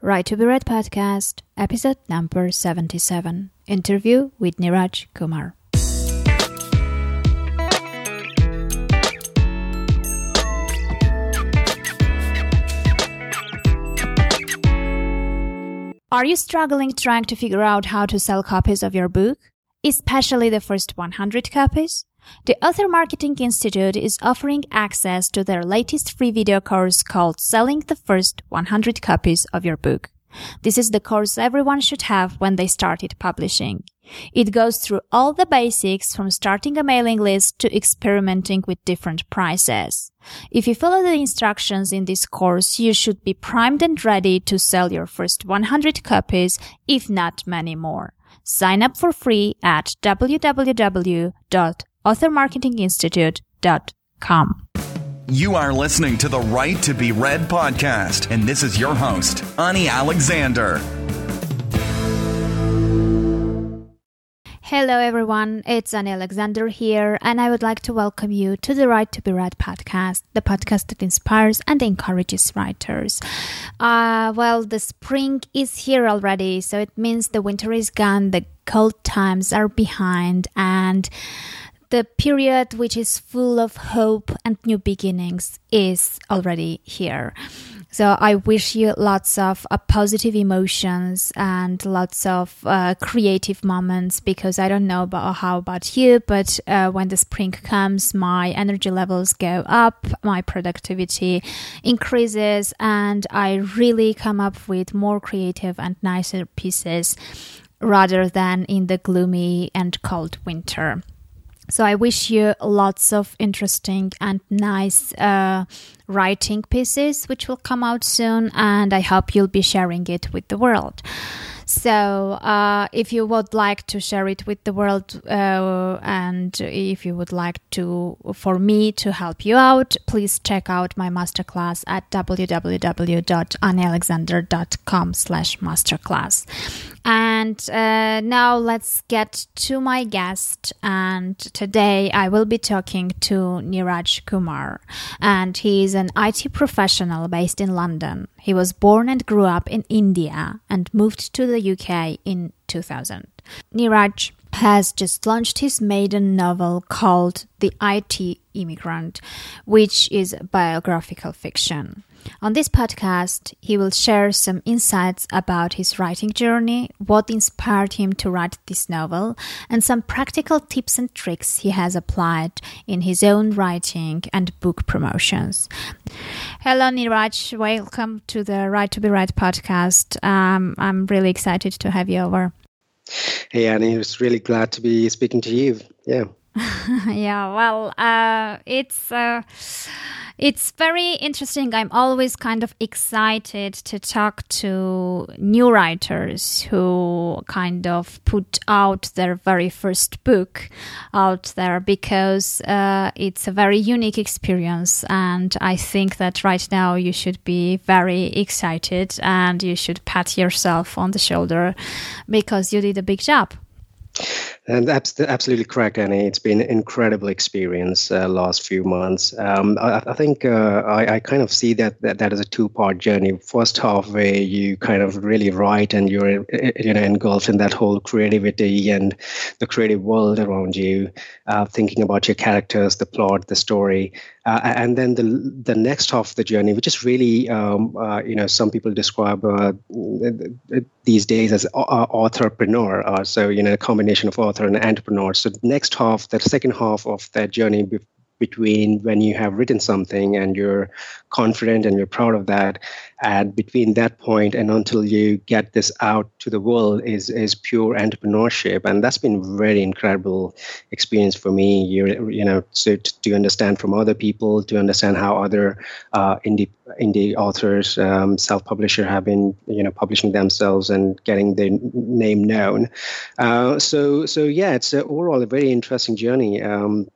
Right to be Read podcast, episode number 77. Interview with Niraj Kumar. Are you struggling trying to figure out how to sell copies of your book? Especially the first 100 copies? The Author Marketing Institute is offering access to their latest free video course called Selling the First 100 Copies of Your Book. This is the course everyone should have when they started publishing. It goes through all the basics from starting a mailing list to experimenting with different prices. If you follow the instructions in this course, you should be primed and ready to sell your first 100 copies, if not many more. Sign up for free at www authormarketinginstitute.com. You are listening to the Right to Be Read podcast, and this is your host, Ani Alexander. Hello, everyone. It's Ani Alexander here, and I would like to welcome you to the Right to Be Read podcast, the podcast that inspires and encourages writers. Uh, well, the spring is here already, so it means the winter is gone, the cold times are behind, and the period which is full of hope and new beginnings is already here. So I wish you lots of uh, positive emotions and lots of uh, creative moments because I don't know about how about you, but uh, when the spring comes, my energy levels go up, my productivity increases, and I really come up with more creative and nicer pieces rather than in the gloomy and cold winter. So I wish you lots of interesting and nice uh, writing pieces, which will come out soon, and I hope you'll be sharing it with the world. So, uh, if you would like to share it with the world, uh, and if you would like to, for me to help you out, please check out my masterclass at www.anialexander.com slash masterclass. And uh, now let's get to my guest. And today I will be talking to Niraj Kumar. And he is an IT professional based in London. He was born and grew up in India and moved to the UK in 2000. Niraj has just launched his maiden novel called The IT Immigrant, which is biographical fiction. On this podcast, he will share some insights about his writing journey, what inspired him to write this novel, and some practical tips and tricks he has applied in his own writing and book promotions. Hello, Niraj. Welcome to the Right to Be Right podcast. Um, I'm really excited to have you over. Hey, Ani. I was really glad to be speaking to you. Yeah. yeah, well, uh, it's. Uh, it's very interesting. I'm always kind of excited to talk to new writers who kind of put out their very first book out there because uh, it's a very unique experience. And I think that right now you should be very excited and you should pat yourself on the shoulder because you did a big job. And absolutely correct, Ani. It's been an incredible experience uh, last few months. Um, I, I, think uh, I, I, kind of see that, that that is a two-part journey. First half where you kind of really write and you're you know engulfed in that whole creativity and the creative world around you, uh, thinking about your characters, the plot, the story, uh, and then the the next half of the journey, which is really um, uh, you know some people describe uh, these days as authorpreneur. so you know a combination of author and entrepreneur. So next half, the second half of that journey between when you have written something and you're confident and you're proud of that, and between that point and until you get this out to the world is is pure entrepreneurship, and that's been very incredible experience for me. You you know, so to, to understand from other people, to understand how other uh, indie indie authors, um, self publisher have been you know publishing themselves and getting their name known. Uh, so so yeah, it's overall a very interesting journey. Um,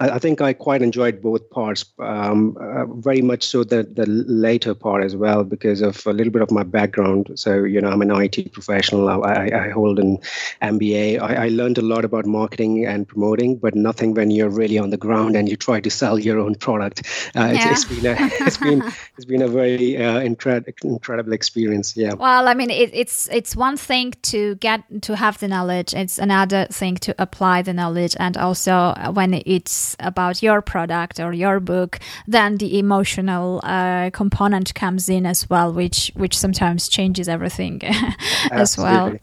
I, think I quite enjoyed both parts, um, uh, very much so the, the later part as well, because of a little bit of my background. So, you know, I'm an IT professional. I, I hold an MBA. I, I, learned a lot about marketing and promoting, but nothing when you're really on the ground and you try to sell your own product. Uh, yeah. it's, it's been a, it's been it's been a very uh, incred- incredible experience. Yeah. Well, I mean, it, it's it's one thing to get to have the knowledge. It's another thing to apply the knowledge, and also when it's about your product or your book, then the emotional uh, component comes in as well, which which sometimes changes everything as well.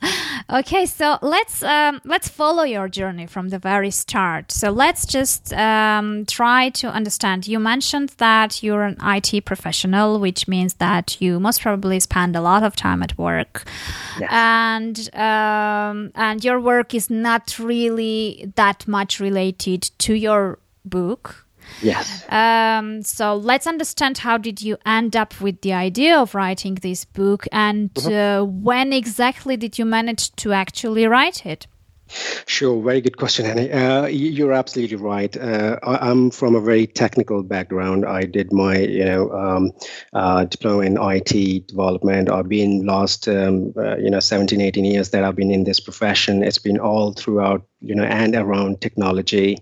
Okay, so let's um, let's follow your journey from the very start. So let's just um, try to understand. You mentioned that you're an IT professional, which means that you most probably spend a lot of time at work, yes. and um, and your work is not really that much related to your book. Yes. Um, so let's understand how did you end up with the idea of writing this book, and mm-hmm. uh, when exactly did you manage to actually write it? Sure, very good question, Ani. Uh, you're absolutely right. Uh, I'm from a very technical background. I did my, you know, um, uh, diploma in IT development. I've been last, um, uh, you know, 17, 18 years that I've been in this profession. It's been all throughout, you know, and around technology.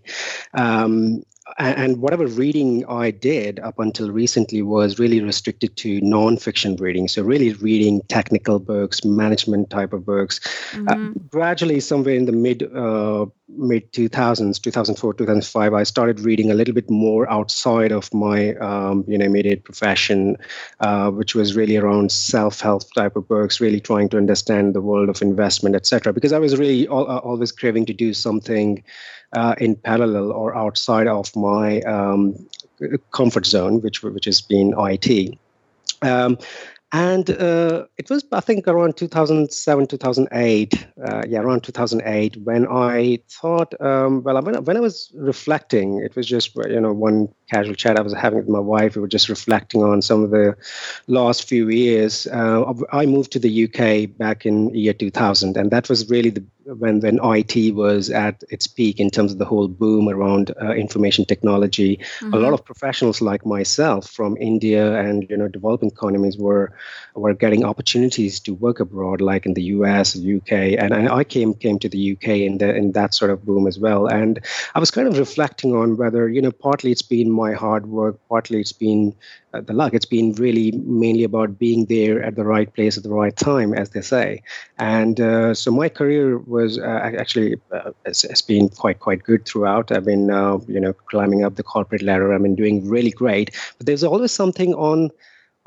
Um, and whatever reading I did up until recently was really restricted to nonfiction reading. So really reading technical books, management type of books. Uh, mm-hmm. Uh, gradually, somewhere in the mid uh, mid 2000s, 2004, 2005, I started reading a little bit more outside of my um, you know immediate profession, uh, which was really around self-help type of books, really trying to understand the world of investment, etc. Because I was really al- always craving to do something uh, in parallel or outside of my um, comfort zone, which which has been IT. Um, and uh, it was i think around 2007 2008 uh, yeah around 2008 when i thought um, well when, when i was reflecting it was just you know one casual chat i was having with my wife we were just reflecting on some of the last few years uh, i moved to the uk back in year 2000 and that was really the when when IT was at its peak in terms of the whole boom around uh, information technology, mm-hmm. a lot of professionals like myself from India and you know developing economies were were getting opportunities to work abroad, like in the US, UK, and I, came came to the UK in the in that sort of boom as well. And I was kind of reflecting on whether you know partly it's been my hard work, partly it's been uh, the luck. It's been really mainly about being there at the right place at the right time, as they say. And uh, so my career was uh, actually uh, has, has, been quite quite good throughout. I've been uh, you know climbing up the corporate ladder. I've been doing really great. But there's always something on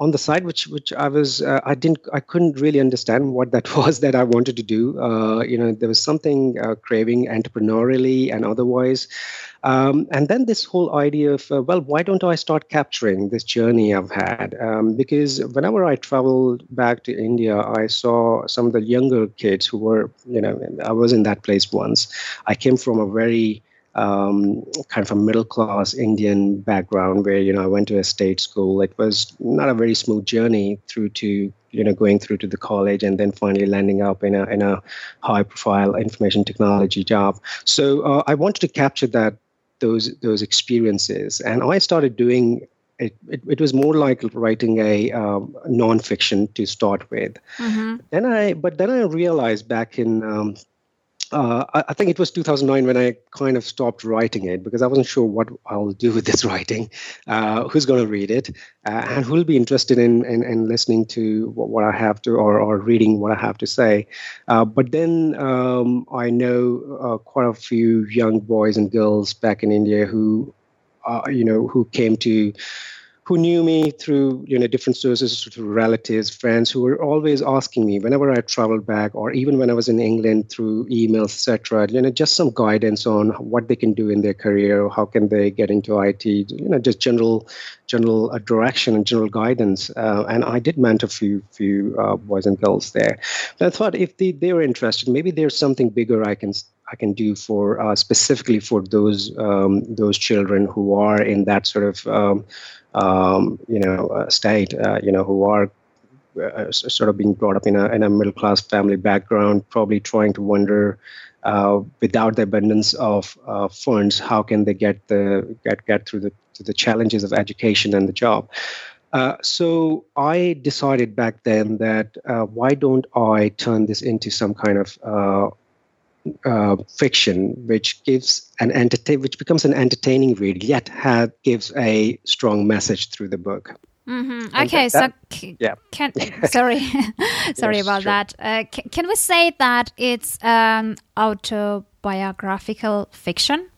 on the side which which i was uh, i didn't i couldn't really understand what that was that i wanted to do. Uh, you know there was something uh, craving entrepreneurially and otherwise. Um, and then this whole idea of uh, well why don't i start capturing this journey i've had? Um, because whenever i traveled back to india i saw some of the younger kids who were you know i was in that place once. I came from a very um, kind of a middle class Indian background where you know I went to a state school. It was not a very smooth journey through to you know going through to the college and then finally landing up in a in a high profile information technology job. So uh, I wanted to capture that those those experiences, and I started doing. It, it, it was more like writing a um, nonfiction to start with. Mm-hmm. Then I, but then I realized back in um, uh, I, think it was 2009 when I kind of stopped writing it because I wasn't sure what I'll do with this writing, uh, who's going to read it, uh, and who'll be interested in, in, in listening to what, what, I have to or, or reading what I have to say. Uh, but then um, I know uh, quite a few young boys and girls back in India who, uh, you know, who came to who knew me through you know different sources through relatives friends who were always asking me whenever i traveled back or even when i was in england through emails etc you know just some guidance on what they can do in their career how can they get into it you know just general general uh, direction and general guidance. Uh, and i did mentor a few few uh, boys and girls there. But i thought if they, they were interested maybe there's something bigger i can I can do for uh, specifically for those um, those children who are in that sort of um, um, you know, state, uh, you know, who are uh, sort of being brought up in a, in a middle class family background, probably trying to wonder uh, without the abundance of uh, funds, how can they get the get get through the to the challenges of education and the job? Uh, so I decided back then that uh, why don't I turn this into some kind of uh, fiction, which gives an entertain, which becomes an entertaining read, yet have, gives a strong message through the book. Mm-hmm. Okay, that, so yeah. Can, sorry, sorry yes, about sure. that. Uh, can, can, we say that it's um, autobiographical fiction?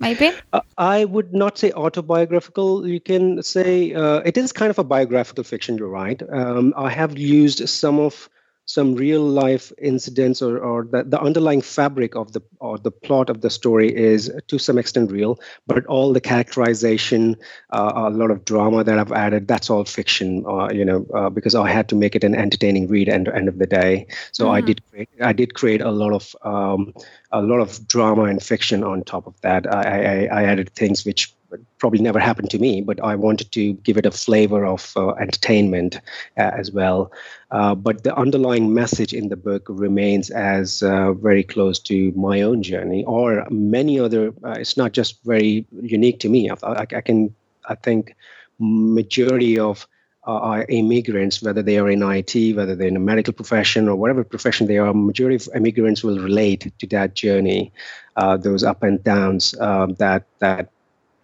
Maybe uh, I would not say autobiographical. You can say uh, it is kind of a biographical fiction. You're right. Um, I have used some of some real life incidents or, or the, the underlying fabric of the or the plot of the story is to some extent real but all the characterization uh, a lot of drama that i've added that's all fiction uh, you know uh, because i had to make it an entertaining read the end of the day so mm-hmm. i did create i did create a lot of um, a lot of drama and fiction on top of that i i, I added things which probably never happened to me, but I wanted to give it a flavor of uh, entertainment uh, as well. Uh, but the underlying message in the book remains as uh, very close to my own journey, or many other. Uh, it's not just very unique to me. I, I, can, I think, majority of uh, immigrants, whether they are in IT, whether they're in a medical profession or whatever profession they are, majority of immigrants will relate to that journey, uh, those up and downs um, that that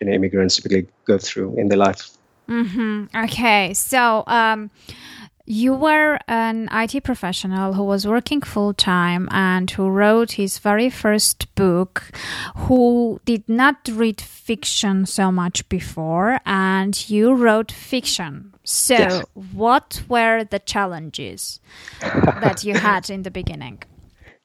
you know, immigrants typically go through in their life. Mm-hmm. Okay, so um, you were an IT professional who was working full time and who wrote his very first book, who did not read fiction so much before, and you wrote fiction. So, yes. what were the challenges that you had in the beginning?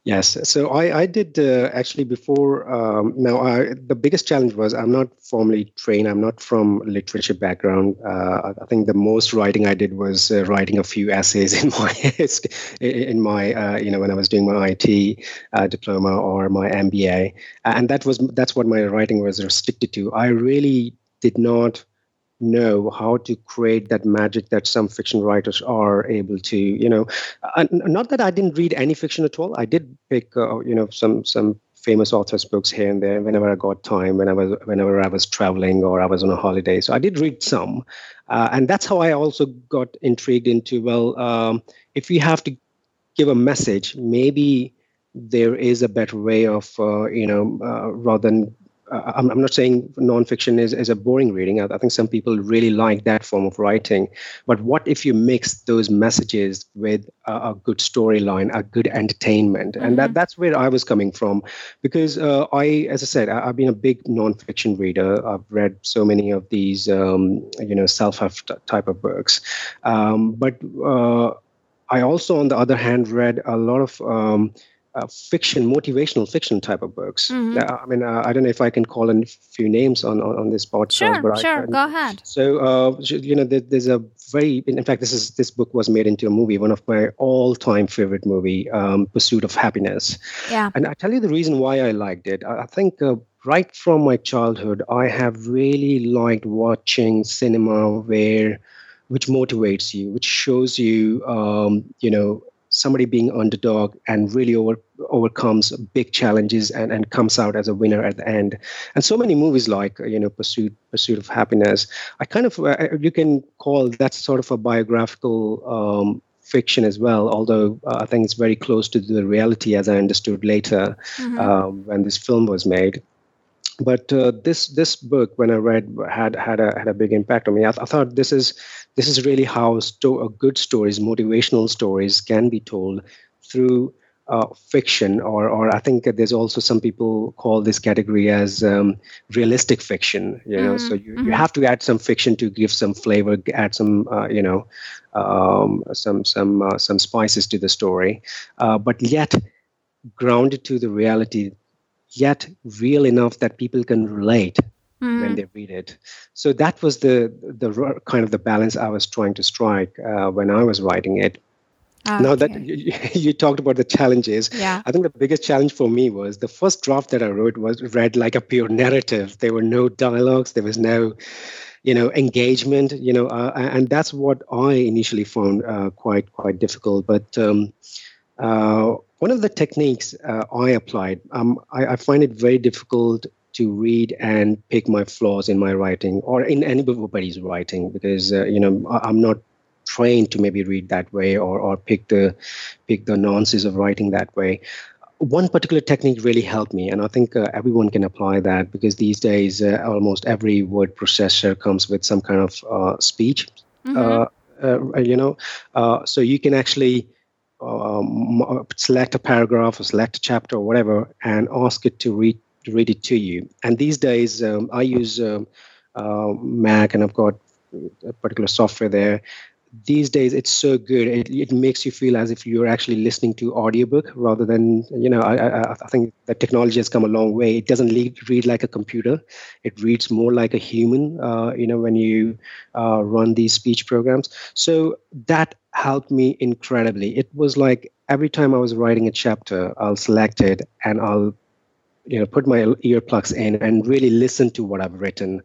Yes. So I, I did uh, actually before. Um, now, I, the biggest challenge was I'm not formally trained. I'm not from literature background. Uh, I think the most writing I did was uh, writing a few essays in my in my uh, you know when I was doing my IT uh, diploma or my MBA, and that was that's what my writing was restricted to. I really did not know how to create that magic that some fiction writers are able to you know. Not that i didn't read any fiction at all. I did pick uh, you know some some famous authors books here and there whenever i got time when i was whenever i was traveling or i was on a holiday. So i did read some. Uh, and that's how i also got intrigued into well um, if we have to give a message maybe there is a better way of uh, you know uh, rather than uh, I'm, I'm, not saying nonfiction is, is a boring reading. I, I, think some people really like that form of writing. But what if you mix those messages with a, a good storyline, a good entertainment? Mm-hmm. And that, mm-hmm. that's where I was coming from. Because uh, I, as I said, I, have been a big nonfiction reader. I've read so many of these, um, you know, self-help type of books. Um, but uh, I also, on the other hand, read a lot of um, uh, fiction, motivational fiction type of books. Mm-hmm. Uh, I mean, uh, I don't know if I can call in a few names on, on, on this podcast. Sure, but sure, I, go ahead. So, uh, you know, there, there's a very, in fact, this is this book was made into a movie, one of my all-time favorite movie, um, Pursuit of Happiness. Yeah. And I tell you the reason why I liked it. I, I think uh, right from my childhood, I have really liked watching cinema where which motivates you, which shows you, um, you know, somebody being underdog and really over, overcomes big challenges and, and comes out as a winner at the end and so many movies like you know pursuit pursuit of happiness i kind of uh, you can call that sort of a biographical um, fiction as well although uh, i think it's very close to the reality as i understood later mm-hmm. um, when this film was made but uh, this this book when i read had had a had a big impact on me i, th- I thought this is this is really how sto- good stories motivational stories can be told through uh, fiction or or i think there's also some people call this category as um, realistic fiction you know mm-hmm. so you, mm-hmm. you have to add some fiction to give some flavor add some uh, you know um, some some uh, some spices to the story uh, but yet grounded to the reality yet real enough that people can relate mm. when they read it. So that was the the kind of the balance I was trying to strike uh, when I was writing it. Okay. Now that you, you, talked about the challenges, yeah. I think the biggest challenge for me was the first draft that I wrote was read like a pure narrative. There were no dialogues. There was no, you know, engagement. You know, uh, and that's what I initially found uh, quite quite difficult. But um, uh, one of the techniques uh, I applied, um, I, I, find it very difficult to read and pick my flaws in my writing or in anybody's writing because uh, you know I, I'm not trained to maybe read that way or or pick the pick the nuances of writing that way one particular technique really helped me, and I think uh, everyone can apply that because these days uh, almost every word processor comes with some kind of uh, speech. Mm-hmm. Uh, uh, you know, uh, so you can actually um, select a paragraph or select a chapter or whatever, and ask it to read read it to you. And these days, um, I use um, Mac, and I've got a particular software there. These days it's so good. It, it makes you feel as if you're actually listening to audiobook rather than you know I, I, I think that technology has come a long way. It doesn't read, read like a computer. It reads more like a human uh, you know when you uh, run these speech programs. So that helped me incredibly. It was like every time i was writing a chapter i'll select it and i'll you know put my earplugs in and really listen to what i've written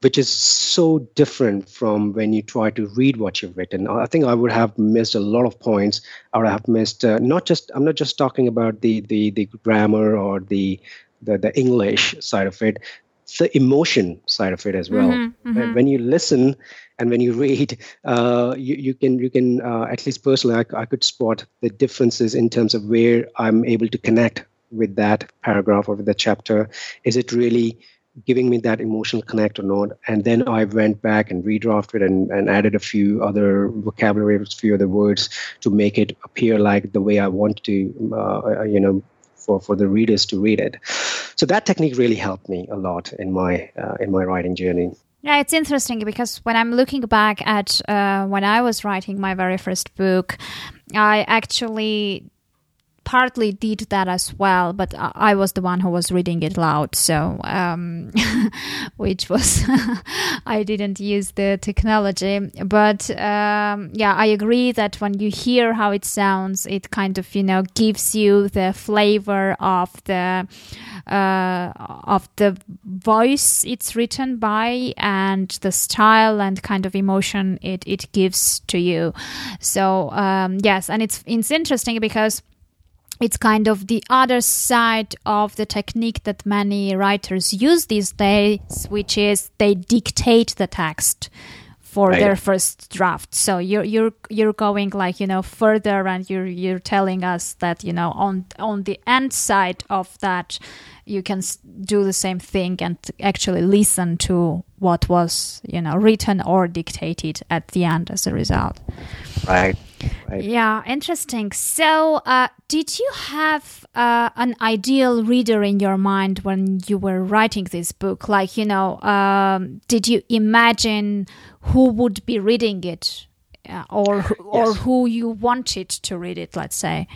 which is so different from when you try to read what you've written. I think i would have missed a lot of points. I would have missed uh, not just i'm not just talking about the the the grammar or the the, the english side of it the emotion side of it as well mm-hmm, mm-hmm. when you listen and when you read uh, you, you can you can uh, at least personally I, I could spot the differences in terms of where i'm able to connect with that paragraph or with the chapter? Is it really giving me that emotional connect or not? And then I went back and redrafted and, and added a few other vocabulary, a few other words to make it appear like the way I want to, uh, you know, for, for the readers to read it. So that technique really helped me a lot in my uh, in my writing journey. Yeah, it's interesting because when I'm looking back at uh, when I was writing my very first book, I actually partly did that as well, but I was the one who was reading it loud. So, um, which was, I didn't use the technology. But um, yeah, I agree that when you hear how it sounds, it kind of, you know, gives you the flavor of the. Uh, of the voice it's written by and the style and kind of emotion it, it gives to you so um, yes and it's it's interesting because it's kind of the other side of the technique that many writers use these days, which is they dictate the text for right. their first draft. So you're you're you're going like you know further, and you're you're telling us that you know on on the end side of that, you can do the same thing and actually listen to what was you know written or dictated at the end as a result. Right. Right. Yeah, interesting. So, uh, did you have uh, an ideal reader in your mind when you were writing this book? Like, you know, um, did you imagine who would be reading it, uh, or yes. or who you wanted to read it? Let's say.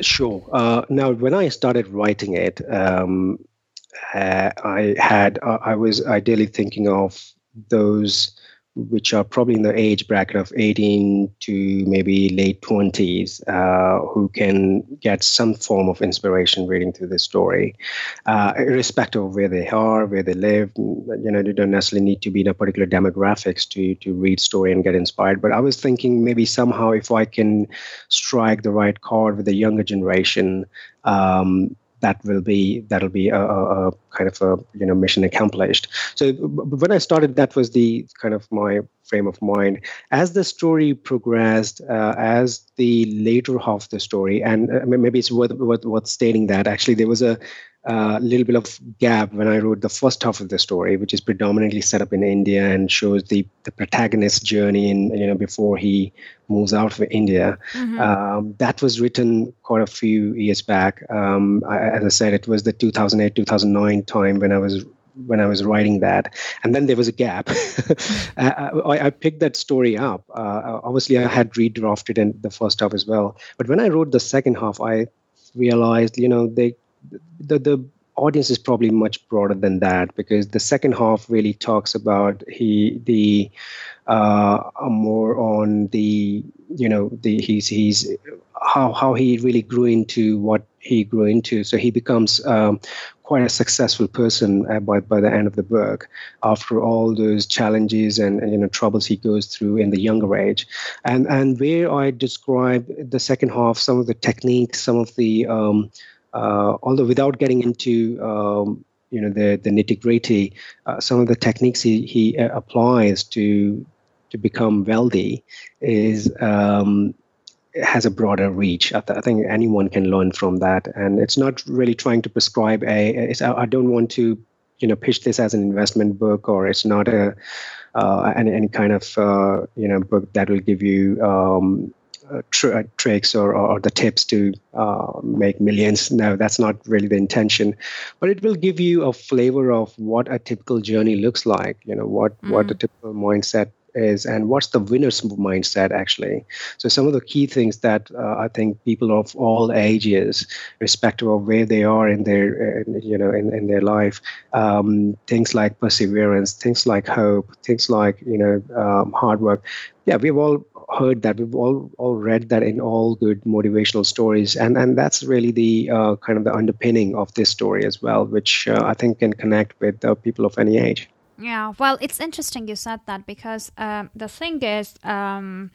Sure. Uh, now, when I started writing it, um, uh, I had uh, I was ideally thinking of those which are probably in the age bracket of 18 to maybe late 20s, uh, who can get some form of inspiration reading through the story, uh, irrespective of where they are, where they live. You know, they don't necessarily need to be in a particular demographics to to read story and get inspired. But I was thinking maybe somehow if I can strike the right chord with the younger generation. Um, that will be that'll be a, a, a, kind of a you know mission accomplished. So when I started, that was the kind of my frame of mind. As the story progressed, uh, as the later half of the story, and uh, maybe it's worth, worth, worth stating that actually there was a a little bit of gap when I wrote the first half of the story, which is predominantly set up in India and shows the the protagonist's journey in you know before he moves out of India. Mm-hmm. Um, that was written quite a few years back. Um, I, as I said, it was the 2008 2009 time when I was when I was writing that, and then there was a gap. I, I, picked that story up. Uh, obviously, I had redrafted in the first half as well, but when I wrote the second half, I realized, you know, they the the audience is probably much broader than that because the second half really talks about he the uh, more on the you know the he's he's how how he really grew into what he grew into. So he becomes um, quite a successful person uh, by by the end of the book. After all those challenges and, and, you know troubles he goes through in the younger age, and and where I describe the second half, some of the techniques, some of the um, although without getting into um, you know the the nitty gritty, uh, some of the techniques he he uh, applies to to become wealthy is um, has a broader reach. I, th- I, think anyone can learn from that, and it's not really trying to prescribe a. I don't want to, you know, pitch this as an investment book, or it's not a uh, any, any kind of uh, you know book that will give you um, uh, tr- uh, tricks or, or, the tips to uh, make millions. No, that's not really the intention, but it will give you a flavor of what a typical journey looks like. You know what mm. what a typical mindset is and what's the winner's mindset actually so some of the key things that uh, i think people of all ages respective of where they are in their uh, you know in, in their life um, things like perseverance things like hope things like you know um, hard work yeah we've all heard that we've all all read that in all good motivational stories and and that's really the uh, kind of the underpinning of this story as well which uh, i think can connect with uh, people of any age. Yeah, well, it's interesting you said that because um, the thing is, um,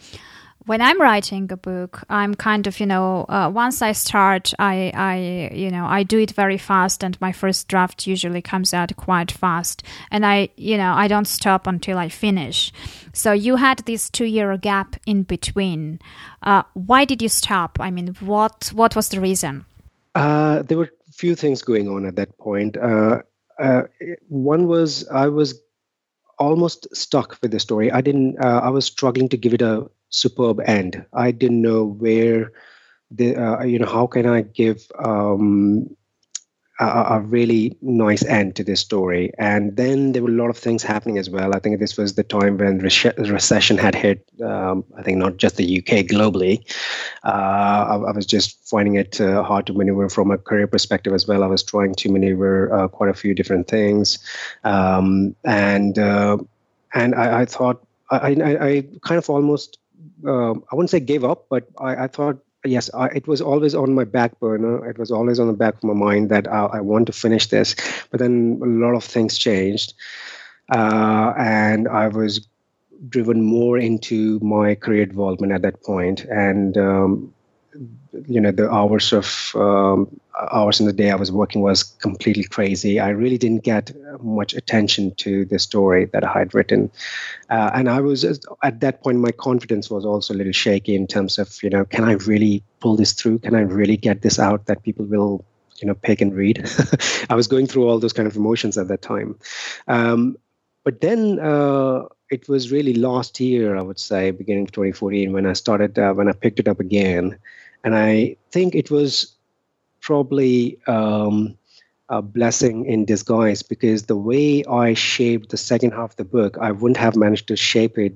when I'm writing a book, I'm kind of, you know, uh, once I start, I, I, you know, I do it very fast, and my first draft usually comes out quite fast, and I, you know, I don't stop until I finish. So you had this two-year gap in between. Uh, why did you stop? I mean, what what was the reason? Uh, there were a few things going on at that point. Uh, uh, one was I was almost stuck with the story. I didn't. Uh, I was struggling to give it a superb end. I didn't know where the uh, you know how can I give um, a, a, really nice end to this story. And then there were a lot of things happening as well. I think this was the time when re- recession had hit. Um, I think not just the UK, globally. Uh, I, I, was just finding it uh, hard to maneuver from a career perspective as well. I was trying to maneuver uh, quite a few different things, um, and uh, and I, I thought I, I, I, kind of almost. Um, I wouldn't say gave up, but I, I thought yes, I, it was always on my back burner. It was always on the back of my mind that I, I want to finish this. But then a lot of things changed, uh, and I was driven more into my career development at that point, and um, you know the hours of um, hours in the day I was working was completely crazy. I really didn't get much attention to the story that I had written, uh, and I was at that point my confidence was also a little shaky in terms of you know can I really pull this through? Can I really get this out that people will you know pick and read? I was going through all those kind of emotions at that time, um, but then. Uh, it was really last year, I would say, beginning of 2014, when I started, uh, when I picked it up again. And I think it was probably um, a blessing in disguise because the way I shaped the second half of the book, I wouldn't have managed to shape it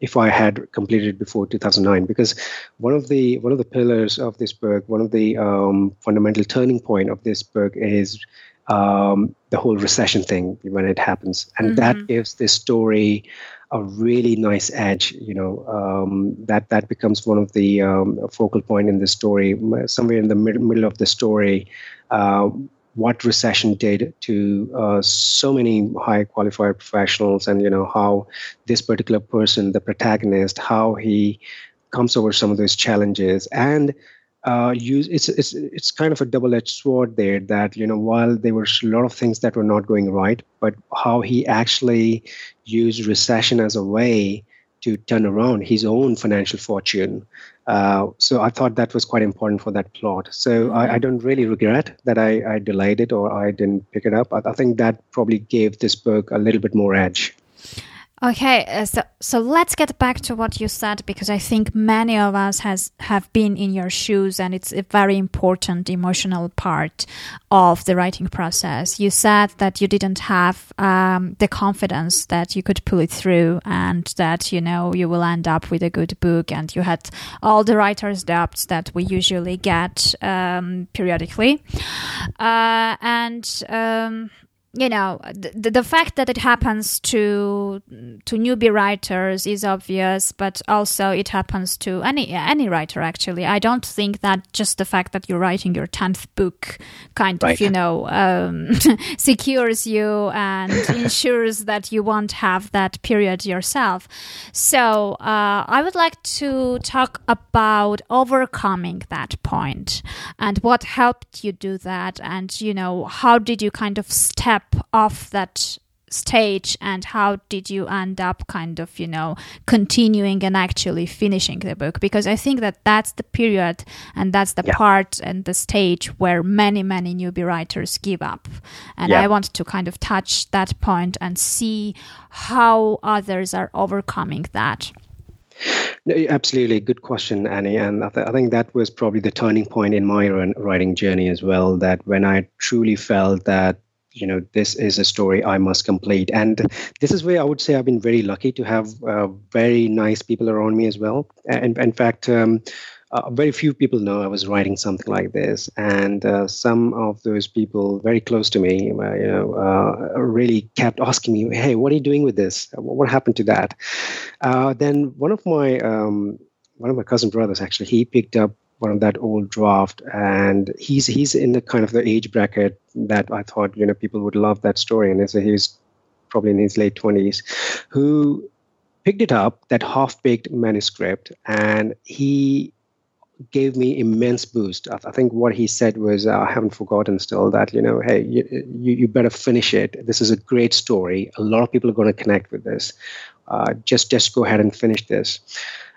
if I had completed it before 2009. Because one of the one of the pillars of this book, one of the um, fundamental turning point of this book is um, the whole recession thing when it happens, and mm-hmm. that gives this story a really nice edge. You know, um, that that becomes one of the um, focal point in the story. Somewhere in the mid- middle of the story, uh, what recession did to uh, so many high qualified professionals, and you know how this particular person, the protagonist, how he comes over some of those challenges and uh, use it's it's it's kind of a double-edged sword there that you know while there were a lot of things that were not going right but how he actually used recession as a way to turn around his own financial fortune. Uh, so i thought that was quite important for that plot. So I, I, don't really regret that I, I delayed it or i didn't pick it up. I, I think that probably gave this book a little bit more edge Okay, uh, so so let's get back to what you said because I think many of us has have been in your shoes and it's a very important emotional part of the writing process. You said that you didn't have um, the confidence that you could pull it through and that you know you will end up with a good book and you had all the writer's doubts that we usually get um, periodically, uh, and. Um, you know the, the fact that it happens to to newbie writers is obvious but also it happens to any any writer actually i don't think that just the fact that you're writing your 10th book kind right. of you know um, secures you and ensures that you won't have that period yourself so uh, i would like to talk about overcoming that point and what helped you do that and you know how did you kind of step step off that stage and how did you end up kind of you know continuing and actually finishing the book because i think that that's the period and that's the yeah. part and the stage where many many newbie writers give up and yeah. i want to kind of touch that point and see how others are overcoming that no, absolutely, good question, Ani. And I, th- I, think that was probably the turning point in my writing journey as well. That when I truly felt that you know this is a story i must complete and this is where i would say i've been very lucky to have uh, very nice people around me as well and in fact um, uh, very few people know I was writing something like this, and uh, some of those people very close to me, uh, you know, uh, really kept asking me, "Hey, what are you doing with this? What happened to that?" Uh, then one of my um, one of my cousin brothers actually he picked up one of that old draft, and he's he's in the kind of the age bracket that I thought you know people would love that story, and so he's probably in his late twenties, who picked it up that half baked manuscript, and he gave me immense boost. I, think what he said was, uh, I haven't forgotten still that, you know, hey, you, you, you, better finish it. This is a great story. A lot of people are going to connect with this. Uh, just just go ahead and finish this.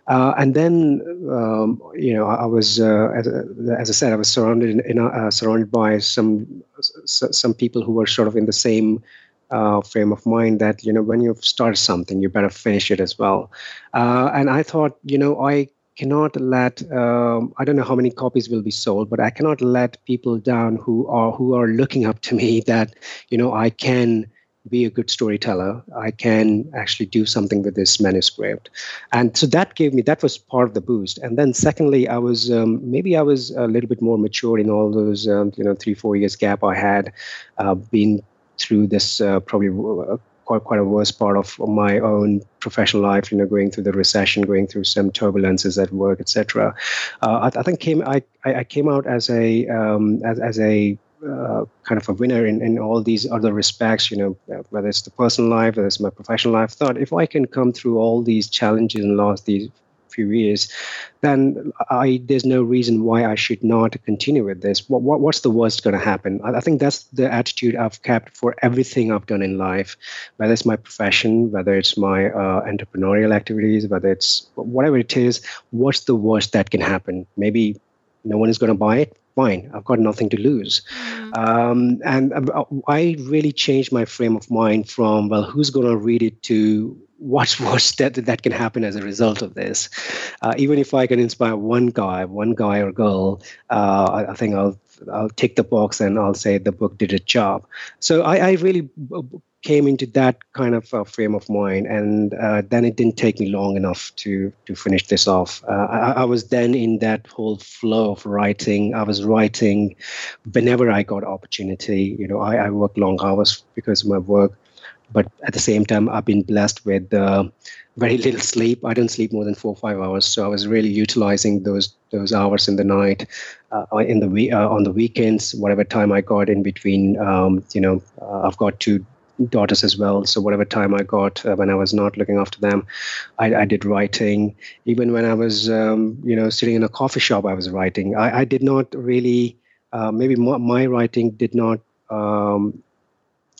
Uh, and then, um, you know, I, was, uh, as, as, I said, I was surrounded in, in uh, surrounded by some some people who were sort of in the same uh, frame of mind that you know when you start something, you better finish it as well. Uh, and I thought, you know, I cannot let um, I don't know how many copies will be sold, but I cannot let people down who are who are looking up to me that you know I can be a good storyteller. I can actually do something with this manuscript. And so that gave me, that was part of the boost. And then secondly, I was, um, maybe I was a little bit more mature in all those, um, you know, three, four years gap I had uh, been through this uh, probably uh, quite, quite a worse part of my own professional life, you know, going through the recession, going through some turbulences at work, etc. Uh, I, I, think came I, I came out as a um, as, as a uh, kind of a winner in, in all these other respects, you know, uh, whether it's the personal life, whether it's my professional life. Thought if I can come through all these challenges and last these few years, then I there's no reason why I should not continue with this. What, what what's the worst going to happen? I, I, think that's the attitude I've kept for everything I've done in life, whether it's my profession, whether it's my uh, entrepreneurial activities, whether it's whatever it is. What's the worst that can happen? Maybe no one is going to buy it fine i've got nothing to lose. Mm-hmm. um, and uh, i really changed my frame of mind from well who's going to read it to what's worse that that can happen as a result of this? Uh, even if i can inspire one guy one guy or girl uh, I, I, think i'll i'll tick the box and i'll say the book did its job. So i, I really came into that kind of uh, frame of mind, and uh, then it didn't take me long enough to to finish this off. Uh, I, I, was then in that whole flow of writing. I was writing whenever I got opportunity. You know, I, I work long hours because of my work, but at the same time, I've been blessed with uh, very little sleep. I don't sleep more than four or five hours, so I was really utilizing those those hours in the night, uh, in the uh, on the weekends, whatever time I got in between. Um, you know, uh, I've got two daughters as well. So whatever time I got uh, when I was not looking after them, I, I did writing. Even when I was, um, you know, sitting in a coffee shop, I was writing. I, I did not really, uh, maybe my, my, writing did not um,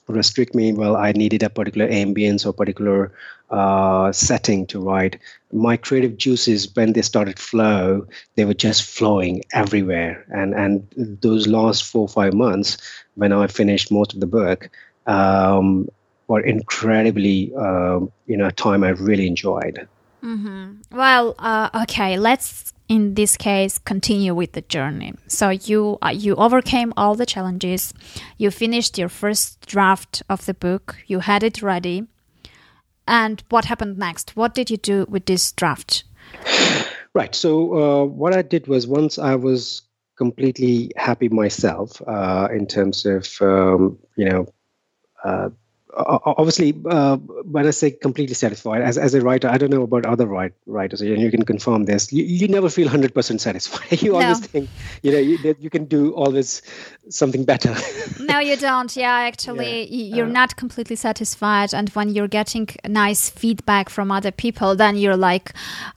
restrict me. Well, I needed a particular ambience or particular uh, setting to write. My creative juices, when they started flow, they were just flowing everywhere. And and those last four five months, when I finished most of the book, um, were incredibly, uh, you know, time I really enjoyed. Mm-hmm. Well, uh, okay, let's in this case continue with the journey. So you uh, you overcame all the challenges. You finished your first draft of the book. You had it ready. And what happened next? What did you do with this draft? Right. So uh, what I did was once I was completely happy myself uh, in terms of um, you know obviously, uh, when I say completely satisfied, as, as a writer, I don't know about other write, writers, and you can confirm this. You, you never feel hundred percent satisfied. you no. always think, you know, you, that you can do always something better. no, you don't. Yeah, actually, yeah. you're uh, not completely satisfied, and when you're getting nice feedback from other people, then you're like,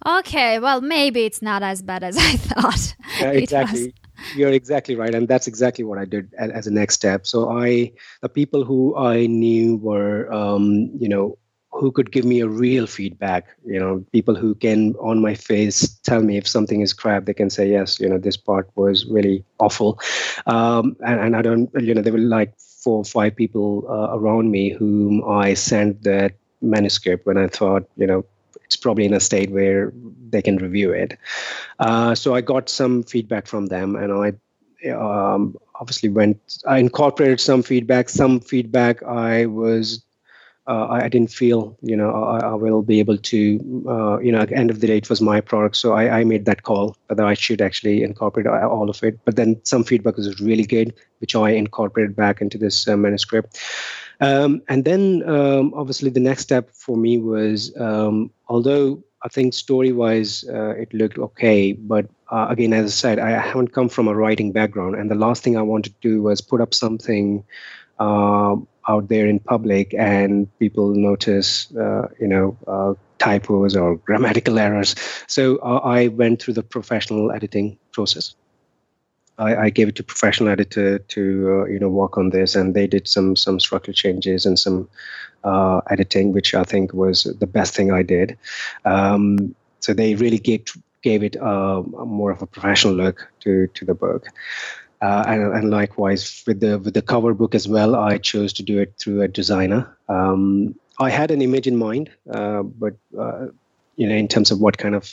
okay, well, maybe it's not as bad as I thought. Yeah, exactly you're exactly right and that's exactly what i did as, a next step. So i the people who i knew were um, you know who could give me a real feedback you know people who can on my face tell me if something is crap they can say yes you know this part was really awful. Um, and, and i don't you know there were like four or five people uh, around me whom i sent that manuscript when i thought you know it's probably in a state where they can review it. Uh, so I got some feedback from them, and I um, obviously went. I incorporated some feedback. Some feedback I was. Uh, I didn't feel, you know, I, I will be able to, uh, you know, at the end of the day, it was my product. So I, I made that call whether I should actually incorporate all of it. But then some feedback was really good, which I incorporated back into this uh, manuscript. Um, and then um, obviously the next step for me was, um, although I think story wise uh, it looked okay, but uh, again, as I said, I haven't come from a writing background, and the last thing I wanted to do was put up something uh, out there in public and people notice, uh, you know, uh, typos or grammatical errors. So uh, I went through the professional editing process. I, I, gave it to professional editor to uh, you know work on this, and they did some some structural changes and some uh, editing, which I think was the best thing I did. Um, so they really gave gave it uh, more of a professional look to to the book. Uh, and, and, likewise with the with the cover book as well, I chose to do it through a designer. Um, I had an image in mind, uh, but uh, you know, in terms of what kind of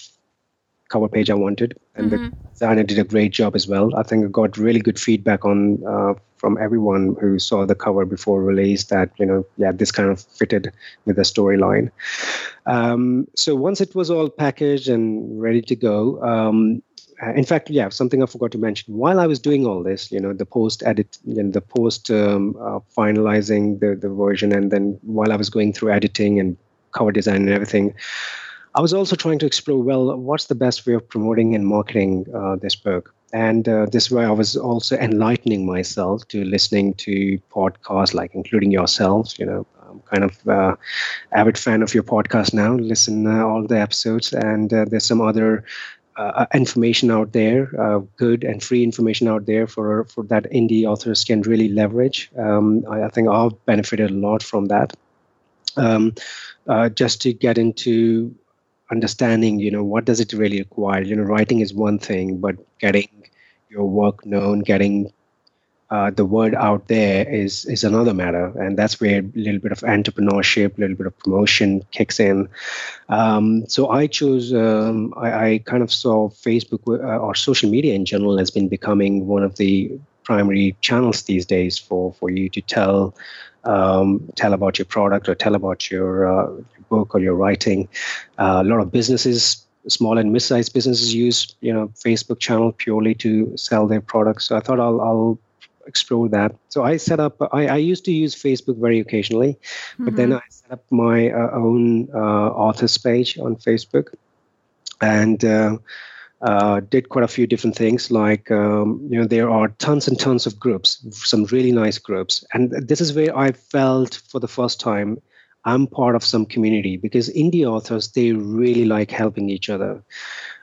cover page I wanted, and mm-hmm. the designer did a great job as well. I think I got really good feedback on uh, from everyone who saw the cover before release that you know yeah this kind of fitted with the storyline. Um, so once it was all packaged and ready to go. Um, uh, in fact, yeah, something I forgot to mention. While I was doing all this, you know, the post edit, you know, the post um, uh, finalizing the the version, and then while I was going through editing and cover design and everything, I was also trying to explore well, what's the best way of promoting and marketing uh, this book? And uh, this way, I was also enlightening myself to listening to podcasts, like including yourselves. You know, I'm kind of uh, avid fan of your podcast now. Listen uh, all the episodes, and uh, there's some other uh, information out there, uh, good and free information out there for for that indie authors can really leverage. Um, I, I, think I've benefited a lot from that. Um, uh, just to get into understanding you know what does it really require you know writing is one thing but getting your work known getting uh, the word out there is is another matter and that's where a little bit of entrepreneurship a little bit of promotion kicks in um, so i chose um, I, I, kind of saw facebook uh, or social media in general has been becoming one of the primary channels these days for for you to tell um, tell about your product or tell about your uh, book or your writing. Uh, a lot of businesses, small and mid-sized businesses, use you know Facebook channel purely to sell their products. So I thought I'll, I'll explore that. So I set up. I, I used to use Facebook very occasionally, mm-hmm. but then mm-hmm. I set up my uh, own uh, authors page on Facebook, and. Uh, uh, did quite a few different things like um, you know there are tons and tons of groups some really nice groups and this is where i felt for the first time I'm part of some community because indie authors they really like helping each other.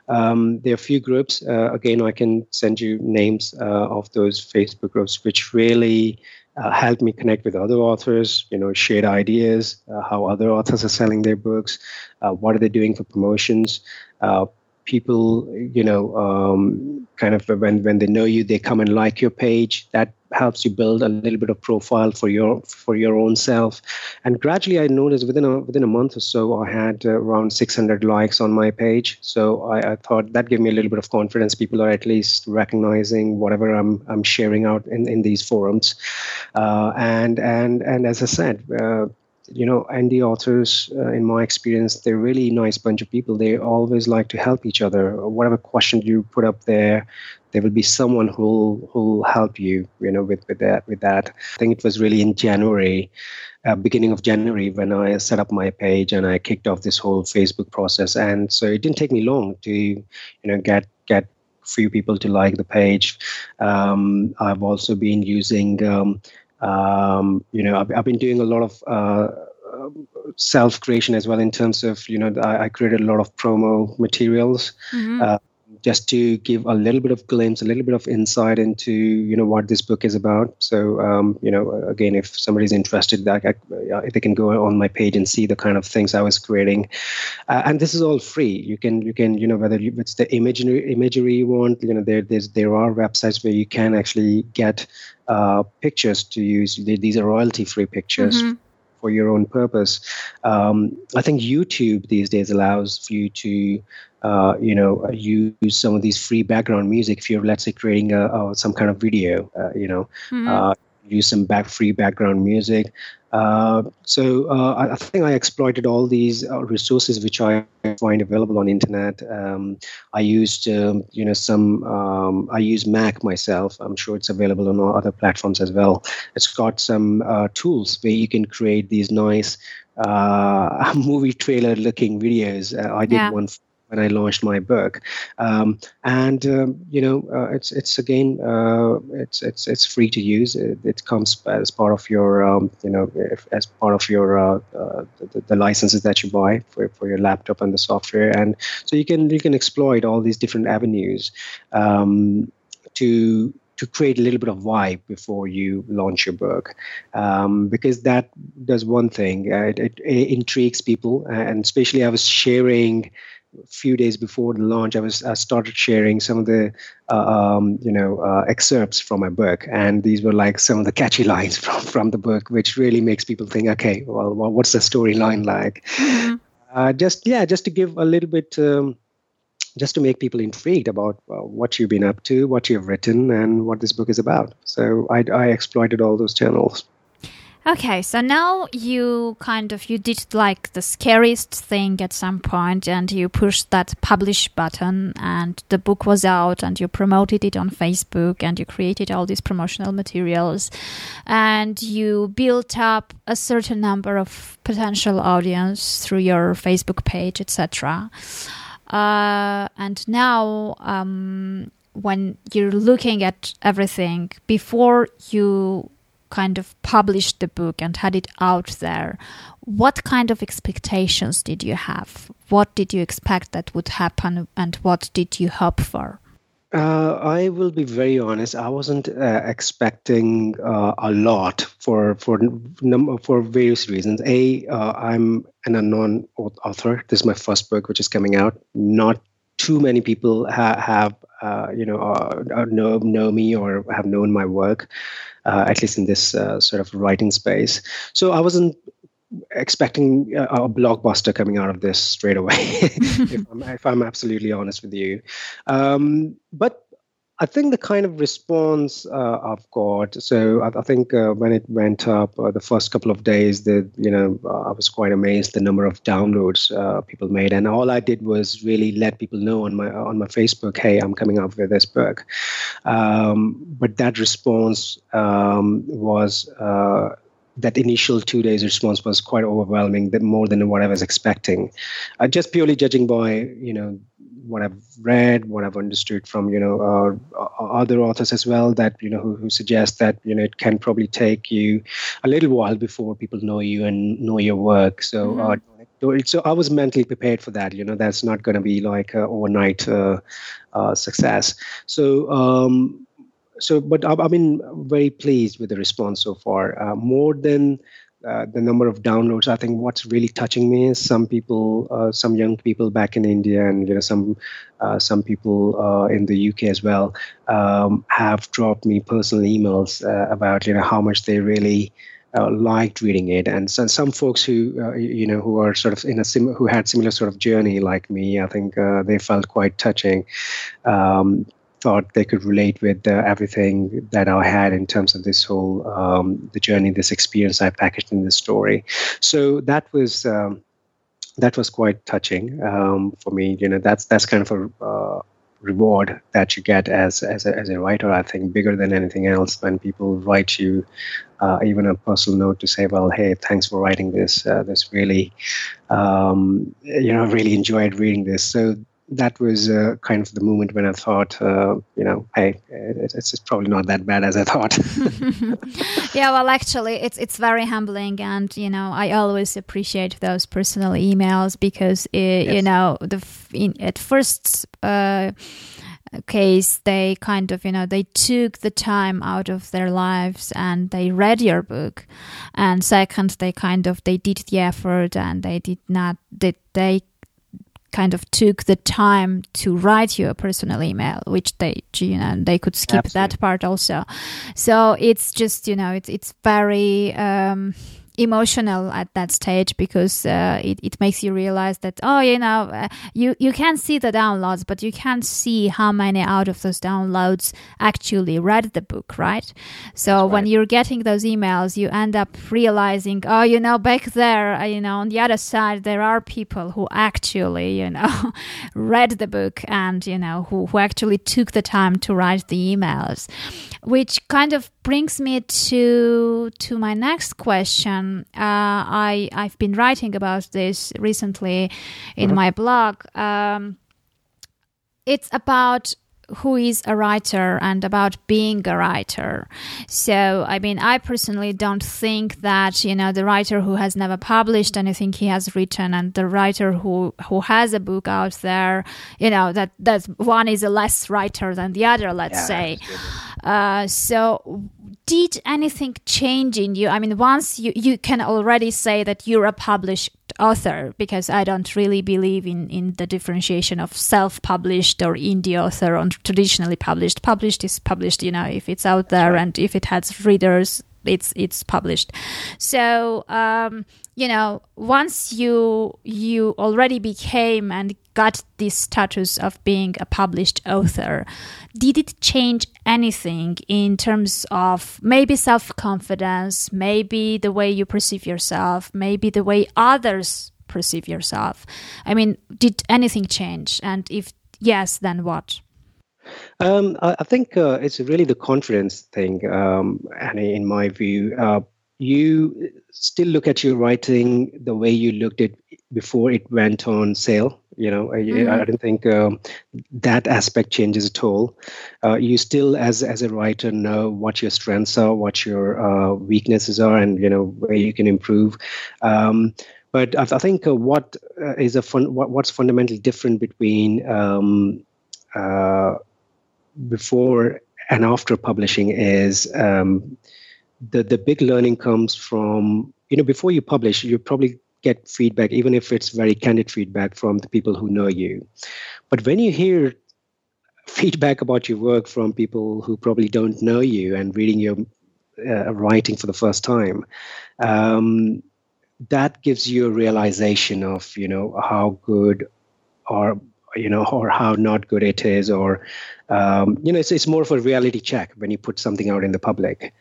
Um, there are a few groups. Uh, again, I can send you names uh, of those Facebook groups, which really uh, help me connect with other authors. You know, share ideas, uh, how other authors are selling their books, uh, what are they doing for promotions. People, you know, um, kind of when when they know you, they come and like your page. That helps you build a little bit of profile for your for your own self. And gradually i noticed within a within a month or so i had around 600 likes on my page. So I, I, thought that gave me a little bit of confidence. People are at least recognizing whatever i'm i'm sharing out in, in these forums. Uh, and and and as i said uh, you know, and the authors, uh, in my experience, they're really nice bunch of people. They always like to help each other. Whatever question you put up there, there will be someone who'll who'll help you. You know, with with that with that. I think it was really in January, uh, beginning of January, when I set up my page and I kicked off this whole Facebook process. And so it didn't take me long to, you know, get get few people to like the page. Um, I've also been using. Um, um, you know, I've, I've, been doing a lot of uh, self creation as well in terms of, you know, I, I created a lot of promo materials. Mm-hmm. Uh, just to give a little bit of glimpse, a little bit of insight into you know what this book is about. So um, you know, again, if somebody's interested, that I, they can go on my page and see the kind of things I was creating. Uh, and this is all free. You can you can you know whether you, it's the imagery imagery you want. You know, there there's there are websites where you can actually get uh, pictures to use. These are royalty free pictures. Mm-hmm for your own purpose. Um, I think YouTube these days allows for you to, uh, you know, use some of these free background music if you're, let's say, creating a, a some kind of video. Uh, you know, mm-hmm. uh, use some back free background music. Uh, so uh, I, I, think I exploited all these uh, resources which I find available on internet. Um, I used um, you know some um, I use Mac myself. I'm sure it's available on other platforms as well. It's got some uh, tools where you can create these nice uh, movie trailer looking videos. Uh, I did yeah. one when I launched my book. Um, and um, you know, uh, it's it's again, uh, it's it's it's free to use. It, it comes as part of your, um, you know, if, as part of your uh, uh, the, the, licenses that you buy for, for your laptop and the software. And so you can you can exploit all these different avenues um, to to create a little bit of vibe before you launch your book um, because that does one thing uh, it, it, intrigues people and especially i was sharing few days before the launch, I was I started sharing some of the uh, um, you know uh, excerpts from my book, and these were like some of the catchy lines from from the book, which really makes people think, okay, well, well what's the storyline like? Mm-hmm. Uh, just yeah, just to give a little bit. Um, just to make people intrigued about uh, what you've been up to, what you've written, and what this book is about. So I, I exploited all those channels. Okay, so now you kind of you did like the scariest thing at some point and you pushed that publish button and the book was out and you promoted it on Facebook and you created all these promotional materials and you built up a certain number of potential audience through your Facebook page, etc. Uh, and now um, when you're looking at everything before you kind of published the book and had it out there, what kind of expectations did you have? What did you expect that would happen, and what did you hope for? Uh, I will be very honest. I wasn't uh, expecting uh, a lot for for number for various reasons. A, am uh, an unknown author. This is my first book, which is coming out. Not too many people ha- have uh, you know uh, know know me or have known my work uh, at least in this uh, sort of writing space. So I wasn't expecting a, a blockbuster coming out of this straight away, if, I'm, if, I'm, absolutely honest with you. Um, but I think the kind of response uh, I've got. So I, I think uh, when it went up uh, the first couple of days, the you know uh, I was quite amazed the number of downloads uh, people made, and all I did was really let people know on my on my Facebook, hey, I'm coming up with this book. Um, but that response um, was uh, that initial two days response was quite overwhelming, more than what I was expecting. Uh, just purely judging by you know what I've read, what I've understood from you know uh, other authors as well, that you know who, who suggest that you know it can probably take you a little while before people know you and know your work. So. Mm-hmm. Uh, so I was mentally prepared for that. You know, that's not going to be like overnight uh, uh, success. So um, so but I've, been very pleased with the response so far uh, more than uh, the number of downloads i think what's really touching me is some people uh, some young people back in india and you know some uh, some people uh, in the uk as well um, have dropped me personal emails uh, about you know how much they really uh, liked reading it, and so, some folks who you know who are sort of in a sim- who had similar sort of journey like me, I think they felt quite touching. Um, thought they could relate with uh, everything that I had in terms of this whole um, the journey, this experience I packaged in this story. So that was um, that was quite touching um, for me. You know, that's that's kind of a uh, reward that you get as as a, as a writer. I think bigger than anything else when people write you uh, even a personal note to say, well, hey, thanks for writing this. Uh, this really, um, you know, really enjoyed reading this. So that was uh, kind of the moment when I thought, uh, you know, hey, it's, it's probably not that bad as I thought. yeah, well, actually, it's it's very humbling, and you know, I always appreciate those personal emails because it, yes. you know, the in, at first. Uh, case they kind of you know they took the time out of their lives and they read your book and second they kind of they did the effort and they did not did they kind of took the time to write you a personal email, which they, you know, they could skip Absolutely. that part also. So it's just, you know, it's, it's very, um, emotional at that stage because uh, it, it makes you realize that oh you know uh, you you can see the downloads but you can't see how many out of those downloads actually read the book right so right. when you're getting those emails you end up realizing oh you know back there uh, you know on the other side there are people who actually you know read the book and you know who, who actually took the time to write the emails which kind of brings me to to my next question. Uh, I I've been writing about this recently in my blog. Um, it's about who is a writer and about being a writer. So, I mean, I personally don't think that, you know, the writer who has never published anything he has written and the writer who, who has a book out there, you know, that, that one is a less writer than the other, let's yeah, say. Uh, so, did anything change in you? I mean, once you, you can already say that you're a published author, because I don't really believe in, in the differentiation of self published or indie author or traditionally published. Published is published, you know, if it's out there and if it has readers, it's it's published. So um, you know, once you you already became and got this status of being a published author, did it change anything in terms of maybe self confidence, maybe the way you perceive yourself, maybe the way others perceive yourself? I mean, did anything change? And if yes, then what? Um, I, I, think uh, it's really the confidence thing, um, and in my view, uh, you still look at your writing the way you looked at before it went on sale. You know, mm-hmm. I, I, don't think um, that aspect changes at all. Uh, you still, as as a writer, know what your strengths are, what your uh, weaknesses are, and you know where you can improve. Um, but I, I think uh, what uh, is a fun, what, what's fundamentally different between um, uh, before and after publishing is um, the the big learning comes from you know before you publish you probably get feedback even if it's very candid feedback from the people who know you. But when you hear feedback about your work from people who probably don't know you and reading your uh, writing for the first time um, that gives you a realization of you know how good or you know or how not good it is or um, you know it's, it's more of a reality check when you put something out in the public.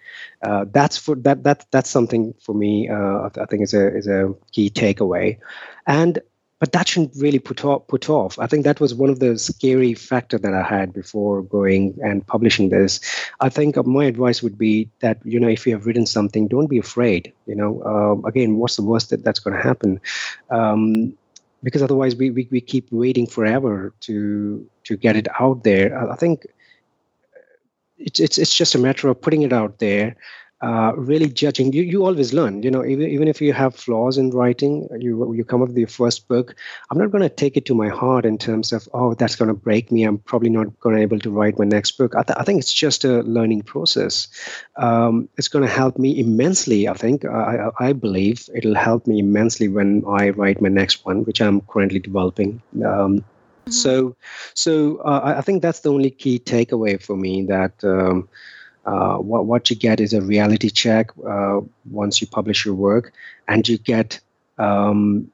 Uh, that's for that that that's something for me uh, i think is a is a key takeaway. And but that shouldn't really put off put off. I think that was one of the scary factor that i had before going and publishing this. I think my advice would be that you know if you have written something don't be afraid you know uh, again what's the worst that that's going to happen? Um, because otherwise we, we, we keep waiting forever to to get it out there. I think it's it's it's just a matter of putting it out there uh, really judging. You, you always learn you know even, even if you have flaws in writing you you come up with your first book i'm not going to take it to my heart in terms of oh that's going to break me. I'm probably not going to be able to write my next book. I, th- I think it's just a learning process. Um, it's going to help me immensely i think. I, I believe it'll help me immensely when i write my next one which i'm currently developing. Um, Mm-hmm. So, so uh, I think that's the only key takeaway for me that um, uh, what, what you get is a reality check uh, once you publish your work, and you get um,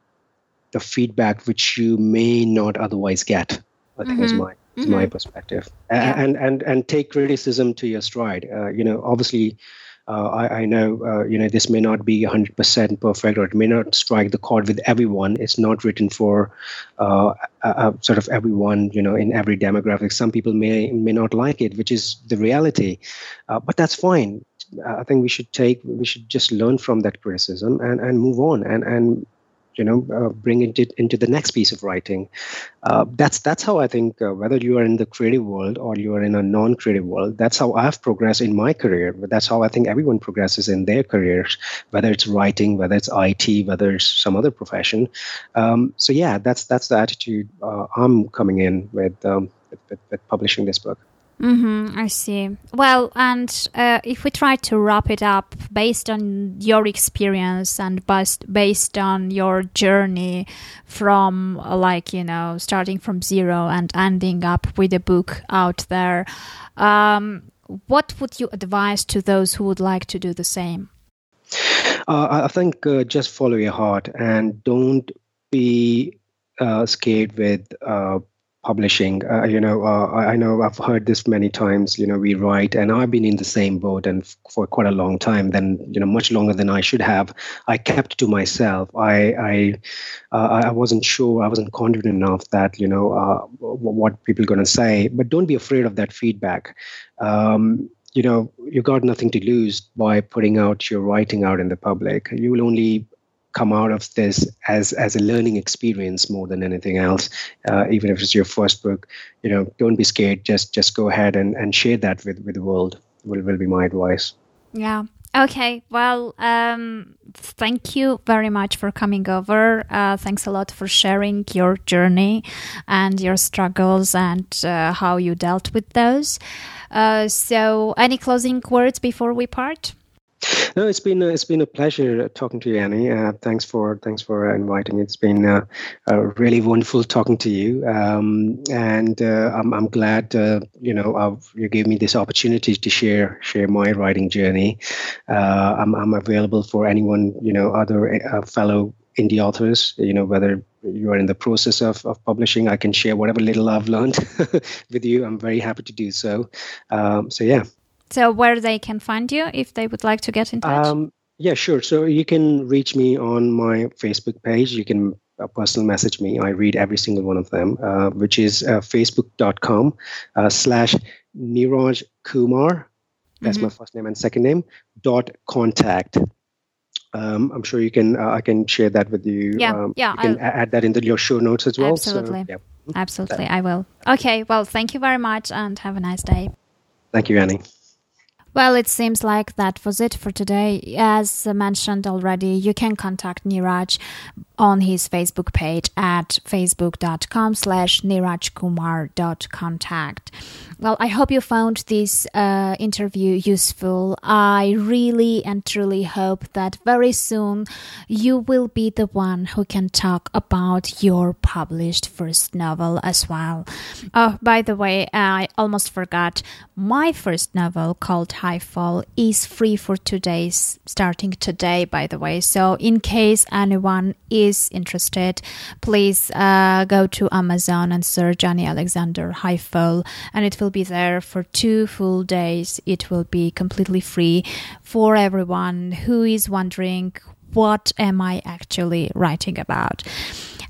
the feedback which you may not otherwise get. I think mm-hmm. is my mm-hmm. my perspective yeah. and and and take criticism to your stride uh, you know obviously uh, I, I, know uh, you know this may not be 100% perfect or it may not strike the chord with everyone. It's not written for uh, sort of everyone you know in every demographic. Some people may may not like it which is the reality. Uh, but that's fine. I think we should take we should just learn from that criticism and and move on and and you know uh, bring it into the next piece of writing. Uh, that's that's how i think uh, whether you are in the creative world or you are in a non-creative world that's how i've progressed in my career. But that's how i think everyone progresses in their careers whether it's writing whether it's it whether it's some other profession. Um, so yeah that's that's the attitude uh, i'm coming in with, um, with, with publishing this book Mm-hmm, I see. Well, and uh, if we try to wrap it up based on your experience and based based on your journey from like you know starting from zero and ending up with a book out there, um, what would you advise to those who would like to do the same? Uh, I think uh, just follow your heart and don't be uh, scared with uh, publishing. Uh, you know, uh, I know I've heard this many times. You know, we write, and I've been in the same boat and f- for quite a long time. Then, you know, much longer than I should have. I kept to myself. I I uh, I wasn't sure. I wasn't confident enough that you know uh, what people are going to say. But don't be afraid of that feedback. Um, you know, you've got nothing to lose by putting out your writing out in the public. You will only come out of this as as a learning experience more than anything else uh, even if it's your first book you know don't be scared just just go ahead and and share that with with the world will will be my advice yeah Okay, well, um, thank you very much for coming over. Uh, thanks a lot for sharing your journey and your struggles and uh, how you dealt with those. Uh, so, any closing words before we part? No, it's been it's been a pleasure talking to you, Ani. Uh, thanks for thanks for inviting me. It's been uh, uh, really wonderful talking to you, um, and uh, I'm I'm glad uh, you know I've, you gave me this opportunity to share share my writing journey. Uh, I'm I'm available for anyone you know other fellow indie authors. You know whether you are in the process of, of publishing, I can share whatever little I've learned with you. I'm very happy to do so. Um, so yeah, so, where they can find you if they would like to get in touch? Um, yeah, sure. So, you can reach me on my Facebook page. You can uh, personal message me. I read every single one of them, uh, which is uh, facebook.com uh, slash Niraj Kumar. That's mm-hmm. my first name and second name. Dot contact. Um, I'm sure you can. Uh, I can share that with you. Yeah, um, yeah. You can I'll... add that into your show notes as well. Absolutely. So, yeah. Absolutely, I will. Okay. Well, thank you very much, and have a nice day. Thank you, Ani. Well, it seems like that was it for today. As mentioned already, you can contact Niraj on his Facebook page at facebook.com slash nirajkumar.contact. Well, I hope you found this uh, interview useful. I really and truly hope that very soon you will be the one who can talk about your published first novel as well. Oh, by the way, I almost forgot my first novel called High Fall is free for two days, starting today, by the way. So, in case anyone is interested, please uh, go to Amazon and search Ani Alexander High Fall, and it will will be there for two full days. It will be completely free for everyone who is wondering what am I actually writing about.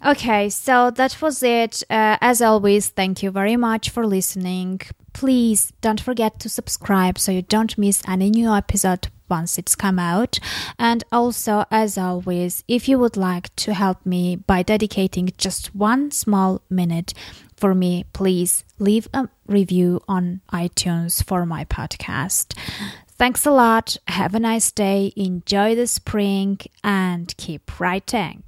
Okay, so that was it. Uh, as always, thank you very much for listening. Please don't forget to subscribe so you don't miss any new episode once it's come out. And also, as always, if you would like to help me by dedicating just one small minute for me, please leave a review on iTunes for my podcast. Thanks a lot. Have a nice day. Enjoy the spring and keep writing.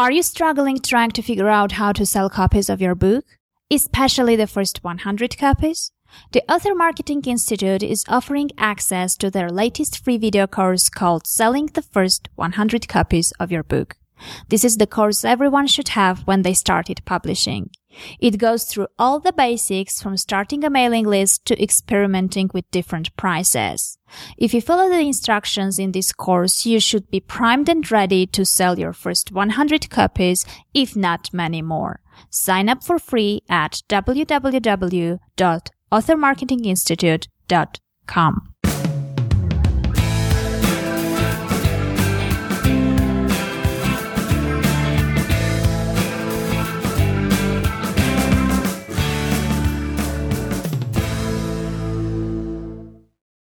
Are you struggling trying to figure out how to sell copies of your book? Especially the first 100 copies? The Author Marketing Institute is offering access to their latest free video course called Selling the First 100 Copies of Your Book. This is the course everyone should have when they started publishing. It goes through all the basics from starting a mailing list to experimenting with different prices. If you follow the instructions in this course, you should be primed and ready to sell your first 100 copies, if not many more. Sign up for free at www.authormarketinginstitute.com.